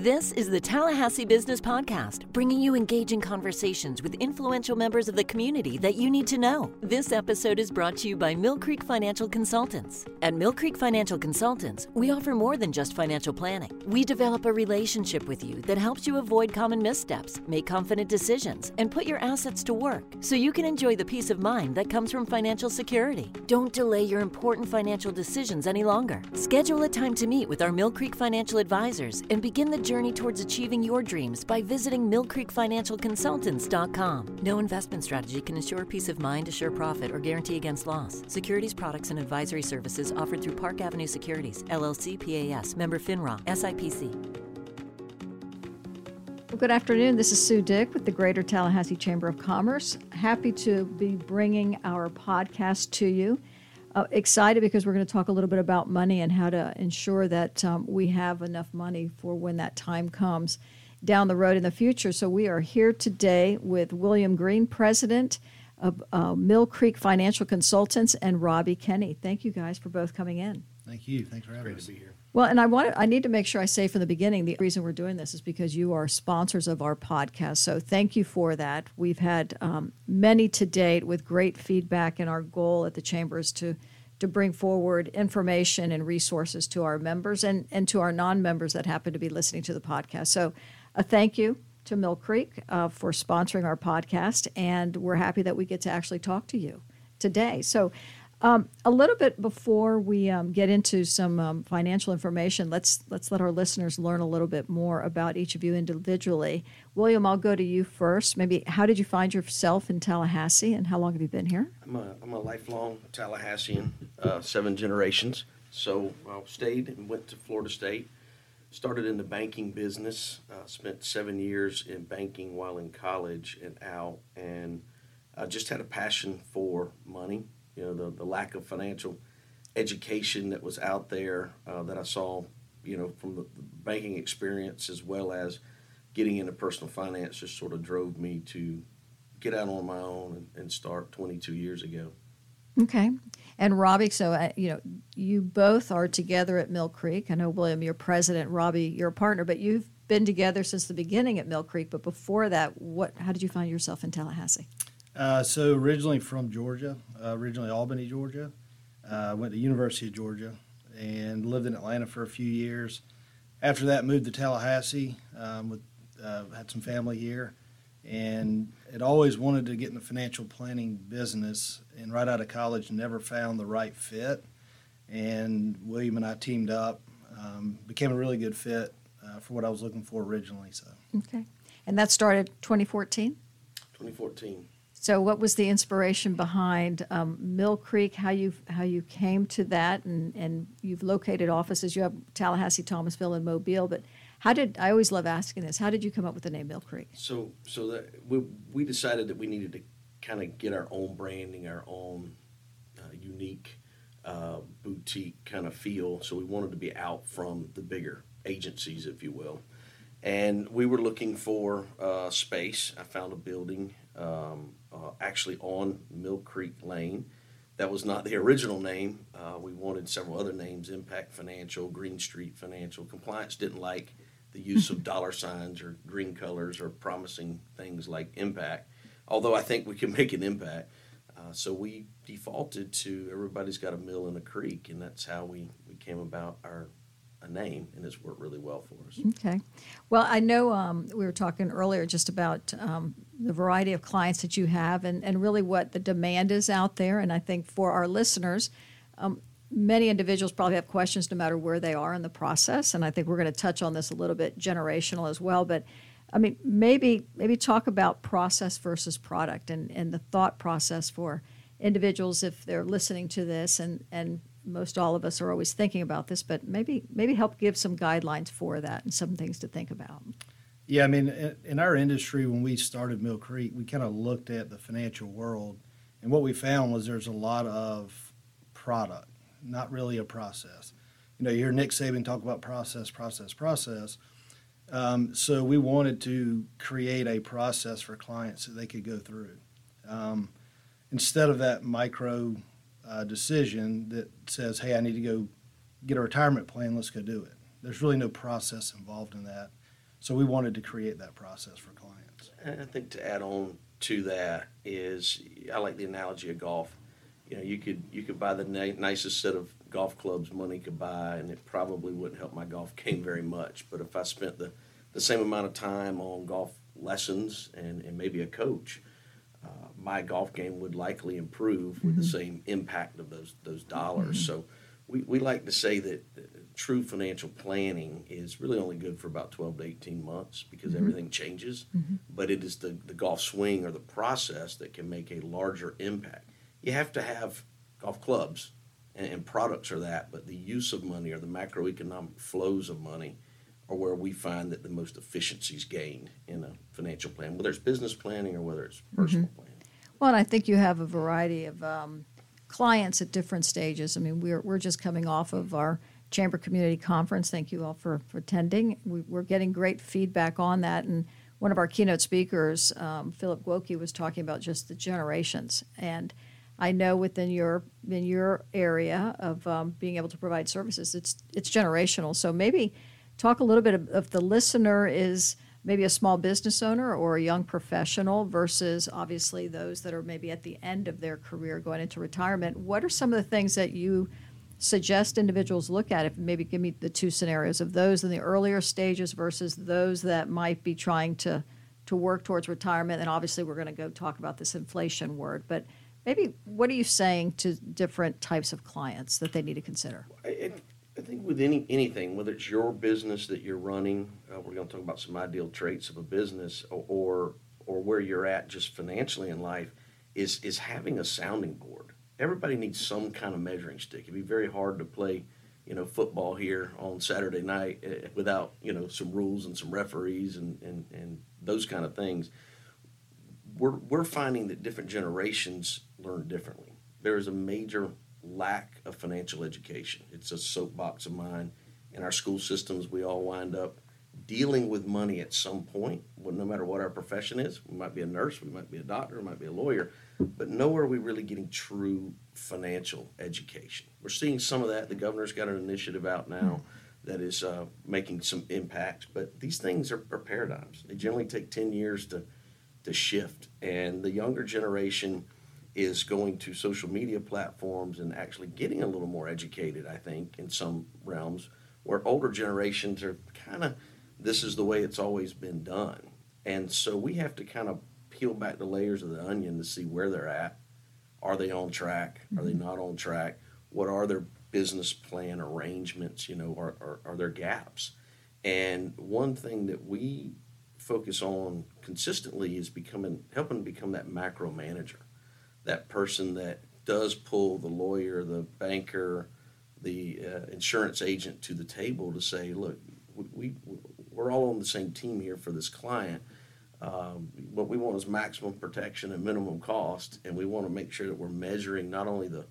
This is the Tallahassee Business Podcast, bringing you engaging conversations with influential members of the community that you need to know. This episode is brought to you by Mill Creek Financial Consultants. At Mill Creek Financial Consultants, we offer more than just financial planning. We develop a relationship with you that helps you avoid common missteps, make confident decisions, and put your assets to work so you can enjoy the peace of mind that comes from financial security. Don't delay your important financial decisions any longer. Schedule a time to meet with our Mill Creek Financial Advisors and begin the journey towards achieving your dreams by visiting millcreekfinancialconsultants.com. No investment strategy can ensure peace of mind, assure profit, or guarantee against loss. Securities, products, and advisory services offered through Park Avenue Securities, LLC PAS, member FINRA, SIPC. Well, good afternoon. This is Sue Dick with the Greater Tallahassee Chamber of Commerce. Happy to be bringing our podcast to you. Uh, excited because we're going to talk a little bit about money and how to ensure that um, we have enough money for when that time comes down the road in the future. So, we are here today with William Green, President of uh, Mill Creek Financial Consultants, and Robbie Kinney. Thank you guys for both coming in. Thank you. Thanks for having Great us. to be here. Well, and I want to, I need to make sure I say from the beginning the reason we're doing this is because you are sponsors of our podcast. So thank you for that. We've had um, many to date with great feedback, and our goal at the chamber is to to bring forward information and resources to our members and and to our non-members that happen to be listening to the podcast. So a thank you to Mill Creek uh, for sponsoring our podcast, and we're happy that we get to actually talk to you today. So. Um, a little bit before we um, get into some um, financial information, let's let's let our listeners learn a little bit more about each of you individually. William, I'll go to you first. Maybe how did you find yourself in Tallahassee, and how long have you been here? I'm a, I'm a lifelong Tallahassean, uh, seven generations. So I stayed and went to Florida State. Started in the banking business. Uh, spent seven years in banking while in college and out, and I just had a passion for money. You know, the, the lack of financial education that was out there uh, that I saw, you know, from the, banking experience as well as getting into personal finance just sort of drove me to get out on my own and, and start 22 years ago. Okay. And Robbie, so uh, you know, you both are together at Mill Creek. I know William, you're president. Robbie, you're a partner, but you've been together since the beginning at Mill Creek. But before that, what? How did you find yourself in Tallahassee? Uh, so originally from Georgia, uh, originally Albany, Georgia. Uh, went to University of Georgia and lived in Atlanta for a few years. After that, moved to Tallahassee. Um, with uh, had some family here, and had always wanted to get in the financial planning business. And right out of college, never found the right fit. And William and I teamed up, um, became a really good fit uh, for what I was looking for originally. So. Okay. And that started 2014. 2014. So, what was the inspiration behind um, Mill Creek? How you how you came to that, and and you've located offices. You have Tallahassee, Thomasville, and Mobile. But how did I always love asking this? How did you come up with the name Mill Creek? So, so that we, we decided that we needed to kind of get our own branding, our own uh, unique uh, boutique kind of feel. So we wanted to be out from the bigger agencies, if you will. And we were looking for uh, space. I found a building um, uh, actually on Mill Creek Lane. That was not the original name. Uh, we wanted several other names Impact Financial, Green Street Financial. Compliance didn't like the use of dollar signs or green colors or promising things like impact, although I think we can make an impact. Uh, so we defaulted to everybody's got a mill in a creek, and that's how we, we came about our a name, and it's worked really well for us. Okay. Well, I know um, we were talking earlier just about um, the variety of clients that you have and, and really what the demand is out there. And I think for our listeners, um, many individuals probably have questions no matter where they are in the process. And I think we're going to touch on this a little bit generational as well. But I mean, maybe maybe talk about process versus product and, and the thought process for individuals if they're listening to this and, and most all of us are always thinking about this, but maybe maybe help give some guidelines for that and some things to think about. Yeah, I mean, in- our industry, when we started Mill Creek, we kind of looked at the financial world, and what we found was there's a lot of product, not really a process. You know, you hear Nick Saban talk about process, process, process. Um, so we wanted to create a process for clients that they could go through. Um, instead of that micro uh, decision that says, hey, I need to go get a retirement plan, let's go do it. There's really no process involved in that. So we wanted to create that process for clients. And I think to add on to that is, I like the analogy of golf. You know, you could you could buy the ni- nicest set of golf clubs money could buy, and it probably wouldn't help my golf game very much. But if I spent the the same amount of time on golf lessons and, and maybe a coach, my golf game would likely improve with the mm-hmm. same impact of those those dollars. Mm-hmm. So we, we like to say that uh, true financial planning is really only good for about 12 to 18 months because mm-hmm. everything changes. But it is the, the golf swing or the process that can make a larger impact. You have to have golf clubs and, and products are that, but the use of money or the macroeconomic flows of money are where we find that the most efficiencies gained in a financial plan, whether it's business planning or whether it's personal planning. Well, and I think you have a variety of um, clients at different stages. I mean, we're, we're just coming off of our Chamber Community Conference. Thank you all for, for attending. We, we're getting great feedback on that. And one of our keynote speakers, um, Philip Gwoke, was talking about just the generations. And I know within your in your area of um, being able to provide services, it's it's generational. So maybe talk a little bit of, if the listener is maybe a small business owner or a young professional versus obviously those that are maybe at the end of their career going into retirement. What are some of the things that you suggest individuals look at? If maybe give me the two scenarios of those in the earlier stages versus those that might be trying to to work towards retirement. And obviously, we're going to go talk about this inflation word, but maybe what are you saying to different types of clients that they need to consider? I, I- think with any anything, whether it's your business that you're running, uh, we're going to talk about some ideal traits of a business, or, or or where you're at just financially in life, is is having a sounding board. Everybody needs some kind of measuring stick. It'd be very hard to play, you know, football here on Saturday night uh, without you know some rules and some referees and and and those kind of things. We're we're finding that different generations learn differently. There is a major lack of financial education. It's a soapbox of mine. In our school systems, we all wind up dealing with money at some point, no matter what our profession is. We might be a nurse, we might be a doctor, we might be a lawyer, but nowhere are we really getting true financial education. We're seeing some of that. The governor's got an initiative out now that is uh, making some impact, but these things are, are paradigms. They generally take 10 years to, to shift, and the younger generation is going to social media platforms and actually getting a little more educated, I think, in some realms, where older generations are kind of, this is the way it's always been done. And so we have to kind of peel back the layers of the onion to see where they're at. Are they on track? Are they mm-hmm. not on track? What are their business plan arrangements? You know, are, are, are there gaps? And one thing that we focus on consistently is becoming, helping to become that macro manager that person that does pull the lawyer, the banker, the uh, insurance agent to the table to say, look, we, we we're all on the same team here for this client. Um, what we want is maximum protection and minimum cost, and we want to make sure that we're measuring not only the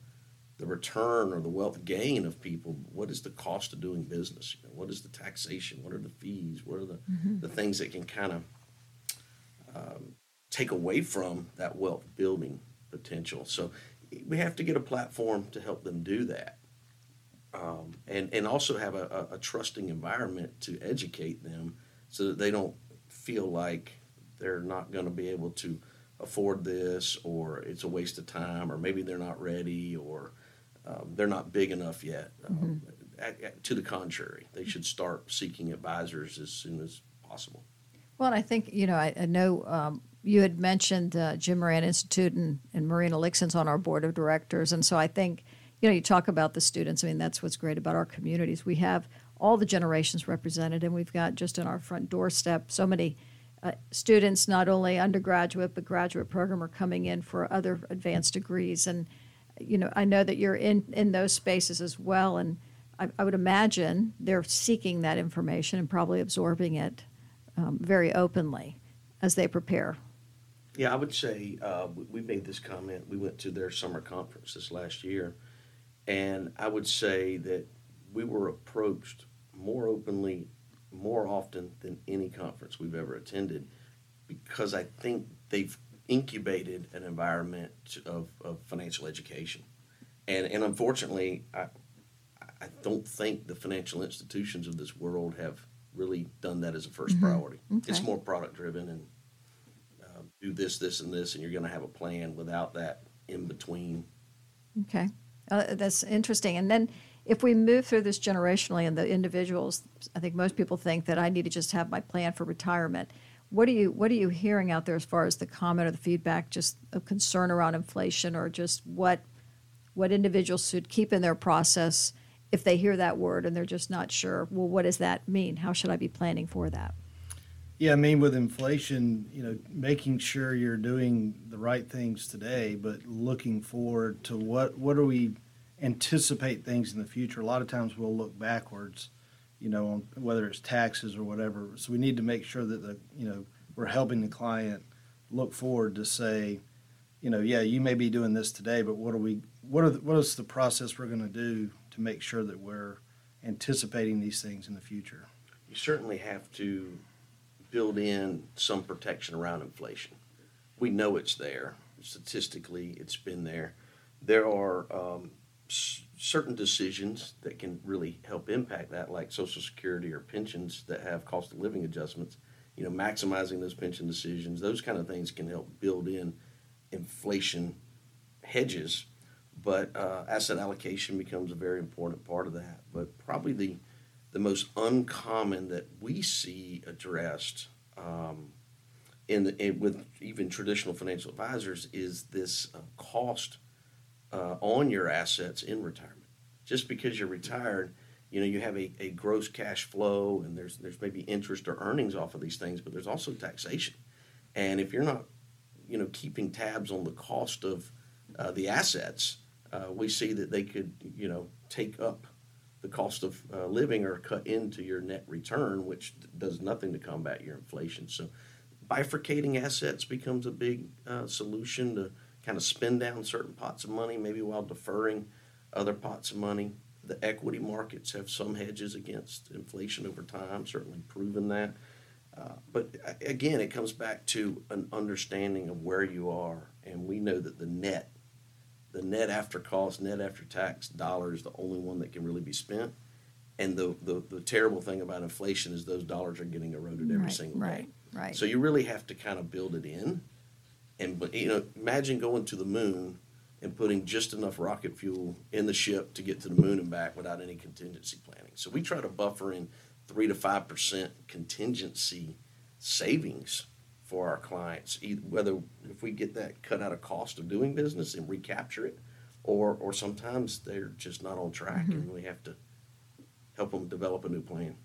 the return or the wealth gain of people, but what is the cost of doing business? You know, what is the taxation? What are the fees? What are the, the things that can kind of um, take away from that wealth building potential. So we have to get a platform to help them do that. Um, and, and also have a, a, a trusting environment to educate them so that they don't feel like they're not going to be able to afford this or it's a waste of time or maybe they're not ready or um, they're not big enough yet. Um, at- at- to the contrary, they should start seeking advisors as soon as possible. Well, and I think, you know, I, I know um, you had mentioned uh, Jim Moran Institute and, and Marina Lixon's on our board of directors. And so I think, you know, you talk about the students. I mean, that's what's great about our communities. We have all the generations represented, and we've got just on our front doorstep so many uh, students, not only undergraduate but graduate program, are coming in for other advanced degrees. And, you know, I know that you're in, in those spaces as well. And I, I would imagine they're seeking that information and probably absorbing it um, very openly as they prepare. Yeah, I would say uh, we- made this comment. We went to their summer conference this last year, and I would say that we were approached more openly, more often than any conference we've ever attended, because I think they've incubated an environment of, of financial education, and and unfortunately, I I don't think the financial institutions of this world have really done that as a 1st priority. It's more product driven and do this, this, and this, and you're going to have a plan without that in between. Okay, uh, that's interesting. And then if we move through this generationally and the individuals, I think most people think that I need to just have my plan for retirement. What are you What are you hearing out there as far as the comment or the feedback, just a concern around inflation, or just what what individuals should keep in their process if they hear that word and they're just not sure? Well, what does that mean? How should I be planning for that? Yeah, I mean, with inflation, you know, making sure you're doing the right things today, but looking forward to what what are we anticipate things in the future. A lot of times we'll look backwards, you know, on whether it's taxes or whatever. So we need to make sure that the you know we're helping the client look forward to say, you know, yeah, you may be doing this today, but what are we? What are the, what is the process we're going to do to make sure that we're anticipating these things in the future? You certainly have to build in some protection around inflation. We know it's there. Statistically, it's been there. There are um, s- certain decisions that can really help impact that, like Social Security or pensions that have cost of living adjustments. You know, maximizing those pension decisions, those kind of things can help build in inflation hedges. But uh, asset allocation becomes a very important part of that. But probably the the most uncommon that we see addressed um, in, the, in with even traditional financial advisors is this uh, cost uh, on your assets in retirement. Just because you're retired, you know you have a, a gross cash flow and there's there's maybe interest or earnings off of these things, but there's also taxation. And if you're not, you know, keeping tabs on the cost of uh, the assets, uh, we see that they could, you know, take up the cost of uh, living are cut into your net return, which does nothing to combat your inflation. So, bifurcating assets becomes a big uh, solution to kind of spend down certain pots of money, maybe while deferring other pots of money. The equity markets have some hedges against inflation over time, certainly proven that. Uh, but again, it comes back to an understanding of where you are, and we know that the net the net after cost, net after tax dollar is the only one that can really be spent. And the, the, the terrible thing about inflation is those dollars are getting eroded every right, single right, day. right. So you really have to kind of build it in. And but you know, imagine going to the moon and putting just enough rocket fuel in the ship to get to the moon and back without any contingency planning. So we try to buffer in three to five percent contingency savings for our clients, either, whether if we get that cut out of cost of doing business and recapture it, or or sometimes they're just not on track and we have to help them develop a new plan.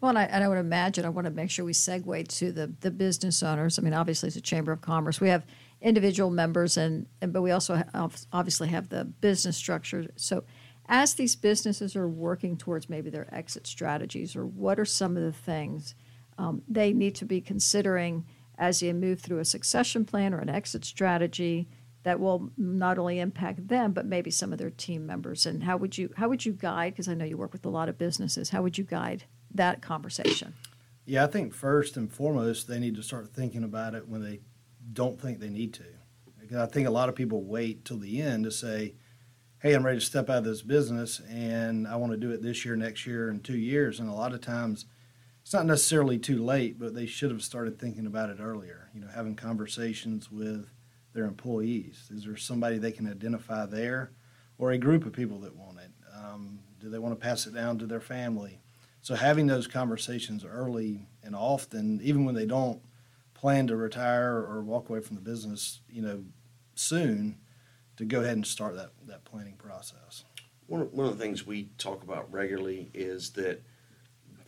Well, and I, and I would imagine, I want to make sure we segue to the, the business owners. I mean, obviously, it's a Chamber of Commerce. We have individual members, and, and but we also have, obviously have the business structure. So, as these businesses are working towards maybe their exit strategies, or what are some of the things um, they need to be considering as you move through a succession plan or an exit strategy that will not only impact them but maybe some of their team members? And how would you how would you guide? Because I know you work with a lot of businesses. How would you guide that conversation? Yeah, I think first and foremost, they need to start thinking about it when they don't think they need to. Because I think a lot of people wait till the end to say, hey, I'm ready to step out of this business and I want to do it this year, next year, and two years. And a lot of times it's not necessarily too late, but they should have started thinking about it earlier, you know, having conversations with their employees. Is there somebody they can identify there or a group of people that want it? Um, do they want to pass it down to their family? So having those conversations early and often, even when they don't plan to retire or walk away from the business, you know, soon, to go ahead and start that, that planning process. One one of the things we talk about regularly is that,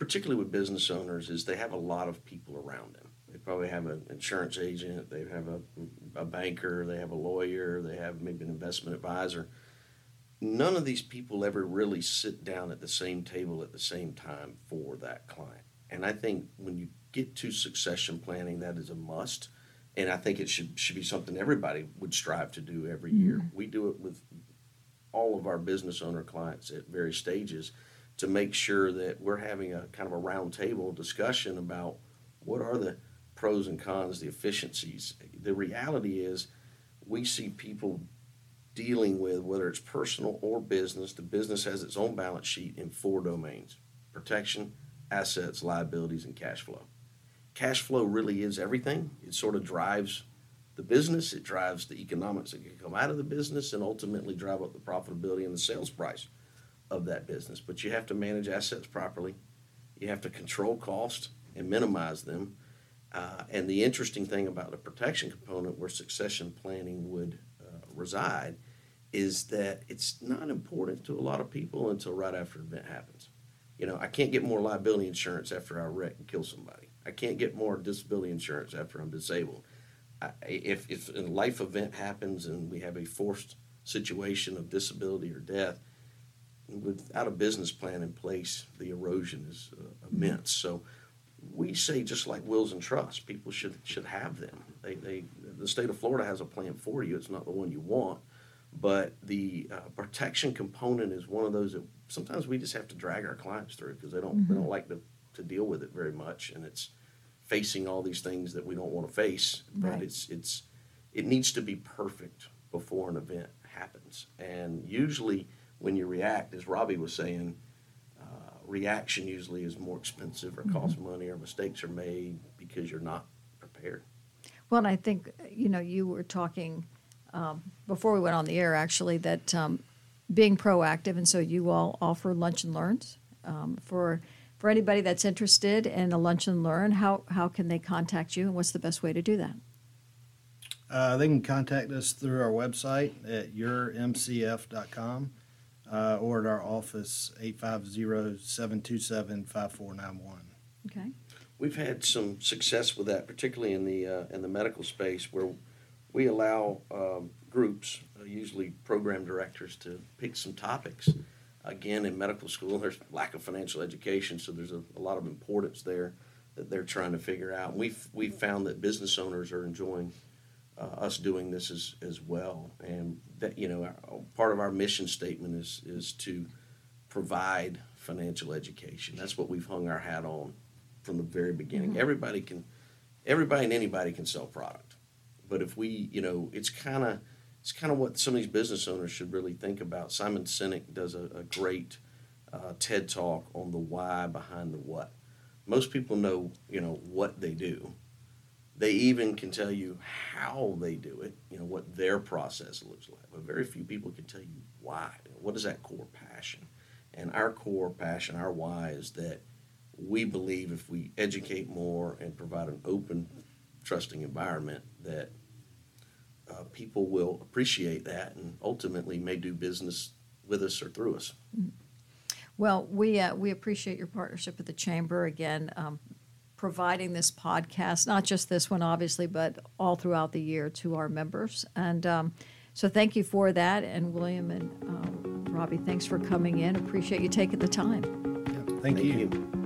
particularly with business owners, is they have a lot of people around them. They probably have an insurance agent, they have a, a banker, they have a lawyer, they have maybe an investment advisor. None of these people ever really sit down at the same table at the same time for that client. And I think when you get to succession planning, that is a must. And I think it should should be something everybody would strive to do every year. Mm-hmm. We do it with all of our business owner clients at various stages to make sure that we're having a kind of a roundtable discussion about what are the pros and cons, the efficiencies. The reality is we see people dealing with whether it's personal or business. The business has its own balance sheet in four domains protection, assets, liabilities, and cash flow. Cash flow really is everything. It sort of drives the business, it drives the economics that can come out of the business, and ultimately drive up the profitability and the sales price of that business. But you have to manage assets properly, you have to control cost and minimize them. Uh, and the interesting thing about the protection component, where succession planning would uh, reside, is that it's not important to a lot of people until right after an event happens. You know, I can't get more liability insurance after I wreck and kill somebody. I can't get more disability insurance after I'm disabled. I, if, if a life event happens and we have a forced situation of disability or death, without a business plan in place, the erosion is uh, immense. So we say just like wills and trusts, people should should have them. They, they the state of Florida has a plan for you. It's not the one you want, but the uh, protection component is one of those that sometimes we just have to drag our clients through because they don't mm-hmm. they don't like to to deal with it very much, and it's facing all these things that we don't want to face. But right. it's it's it needs to be perfect before an event happens, and usually when you react, as Robbie was saying, uh, reaction usually is more expensive or costs mm-hmm. money or mistakes are made because you're not prepared. Well, and I think you know you were talking um, before we went on the air actually that um, being proactive, and so you all offer lunch and learns um, for for anybody that's interested in a lunch and learn. How how can they contact you, and what's the best way to do that? Uh, they can contact us through our website at yourmcf.com uh, or at our office 850-727-5491. Okay. We've had some success with that, particularly in the uh, in the medical space, where we allow um, groups, uh, usually program directors, to pick some topics. Again, in medical school, there's lack of financial education, so there's a, a lot of importance there that they're trying to figure out. We've we've found that business owners are enjoying uh, us doing this as, as well. And that you know, part of our mission statement is is to provide financial education. That's what we've hung our hat on from the very beginning. Mm-hmm. Everybody can, everybody and anybody can sell product, but if we, you know, it's kind of it's kind of what some of these business owners should really think about. Simon Sinek does a, a great uh, TED talk on the why behind the what. Most people know, you know, what they do, they even can tell you how they do it, you know, what their process looks like. But very few people can tell you why. What is that core passion? And our core passion, our why is that we believe if we educate more and provide an open, trusting environment, that uh, people will appreciate that and ultimately may do business with us or through us. Well, we uh, we appreciate your partnership with the chamber again. Um, providing this podcast, not just this one, obviously, but all throughout the year to our members. And um, so thank you for that. And William and um, Robbie, thanks for coming in. Appreciate you taking the time. Yeah, thank, thank, you. you.